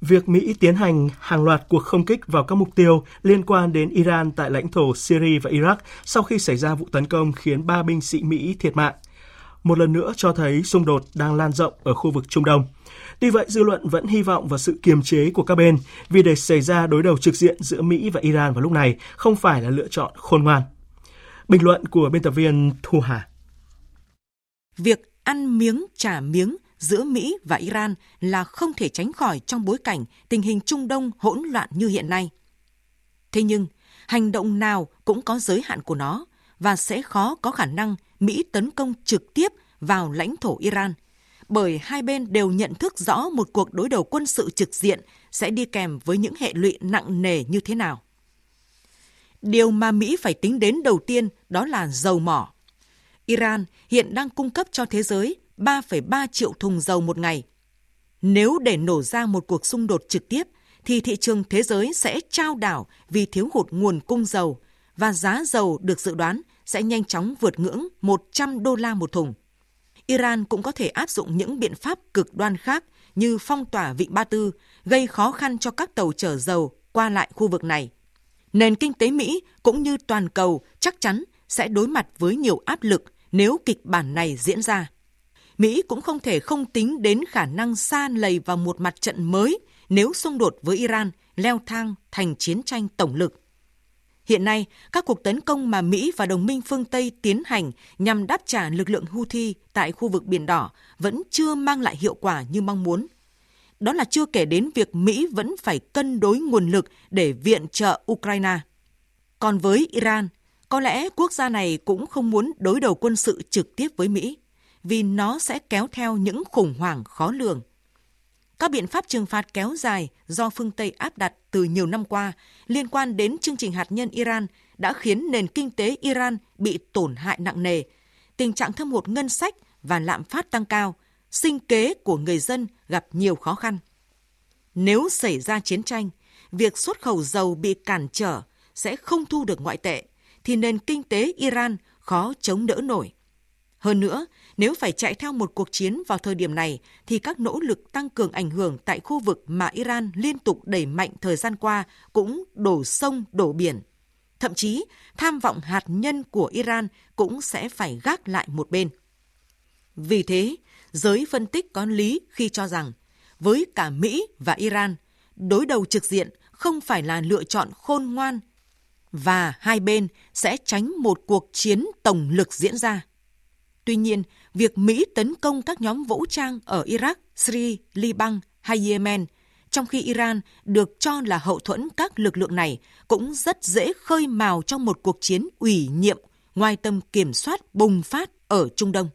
Việc Mỹ tiến hành hàng loạt cuộc không kích vào các mục tiêu liên quan đến Iran tại lãnh thổ Syria và Iraq sau khi xảy ra vụ tấn công khiến ba binh sĩ Mỹ thiệt mạng. Một lần nữa cho thấy xung đột đang lan rộng ở khu vực Trung Đông. Tuy vậy, dư luận vẫn hy vọng vào sự kiềm chế của các bên vì để xảy ra đối đầu trực diện giữa Mỹ và Iran vào lúc này không phải là lựa chọn khôn ngoan. Bình luận của biên tập viên Thu Hà. Việc ăn miếng trả miếng giữa Mỹ và Iran là không thể tránh khỏi trong bối cảnh tình hình Trung Đông hỗn loạn như hiện nay. Thế nhưng, hành động nào cũng có giới hạn của nó và sẽ khó có khả năng Mỹ tấn công trực tiếp vào lãnh thổ Iran, bởi hai bên đều nhận thức rõ một cuộc đối đầu quân sự trực diện sẽ đi kèm với những hệ lụy nặng nề như thế nào. Điều mà Mỹ phải tính đến đầu tiên đó là dầu mỏ. Iran hiện đang cung cấp cho thế giới 3,3 triệu thùng dầu một ngày. Nếu để nổ ra một cuộc xung đột trực tiếp, thì thị trường thế giới sẽ trao đảo vì thiếu hụt nguồn cung dầu và giá dầu được dự đoán sẽ nhanh chóng vượt ngưỡng 100 đô la một thùng. Iran cũng có thể áp dụng những biện pháp cực đoan khác như phong tỏa Vịnh Ba Tư, gây khó khăn cho các tàu chở dầu qua lại khu vực này. Nền kinh tế Mỹ cũng như toàn cầu chắc chắn sẽ đối mặt với nhiều áp lực nếu kịch bản này diễn ra. Mỹ cũng không thể không tính đến khả năng xa lầy vào một mặt trận mới nếu xung đột với Iran leo thang thành chiến tranh tổng lực. Hiện nay, các cuộc tấn công mà Mỹ và đồng minh phương Tây tiến hành nhằm đáp trả lực lượng Houthi tại khu vực Biển Đỏ vẫn chưa mang lại hiệu quả như mong muốn. Đó là chưa kể đến việc Mỹ vẫn phải cân đối nguồn lực để viện trợ Ukraine. Còn với Iran, có lẽ quốc gia này cũng không muốn đối đầu quân sự trực tiếp với Mỹ vì nó sẽ kéo theo những khủng hoảng khó lường. Các biện pháp trừng phạt kéo dài do phương Tây áp đặt từ nhiều năm qua liên quan đến chương trình hạt nhân Iran đã khiến nền kinh tế Iran bị tổn hại nặng nề, tình trạng thâm hụt ngân sách và lạm phát tăng cao, sinh kế của người dân gặp nhiều khó khăn. Nếu xảy ra chiến tranh, việc xuất khẩu dầu bị cản trở sẽ không thu được ngoại tệ, thì nền kinh tế Iran khó chống đỡ nổi. Hơn nữa, nếu phải chạy theo một cuộc chiến vào thời điểm này, thì các nỗ lực tăng cường ảnh hưởng tại khu vực mà Iran liên tục đẩy mạnh thời gian qua cũng đổ sông đổ biển. Thậm chí, tham vọng hạt nhân của Iran cũng sẽ phải gác lại một bên. Vì thế, giới phân tích có lý khi cho rằng, với cả Mỹ và Iran, đối đầu trực diện không phải là lựa chọn khôn ngoan và hai bên sẽ tránh một cuộc chiến tổng lực diễn ra. Tuy nhiên, việc Mỹ tấn công các nhóm vũ trang ở Iraq, Syria, Liban hay Yemen, trong khi Iran được cho là hậu thuẫn các lực lượng này, cũng rất dễ khơi mào trong một cuộc chiến ủy nhiệm ngoài tầm kiểm soát bùng phát ở Trung Đông.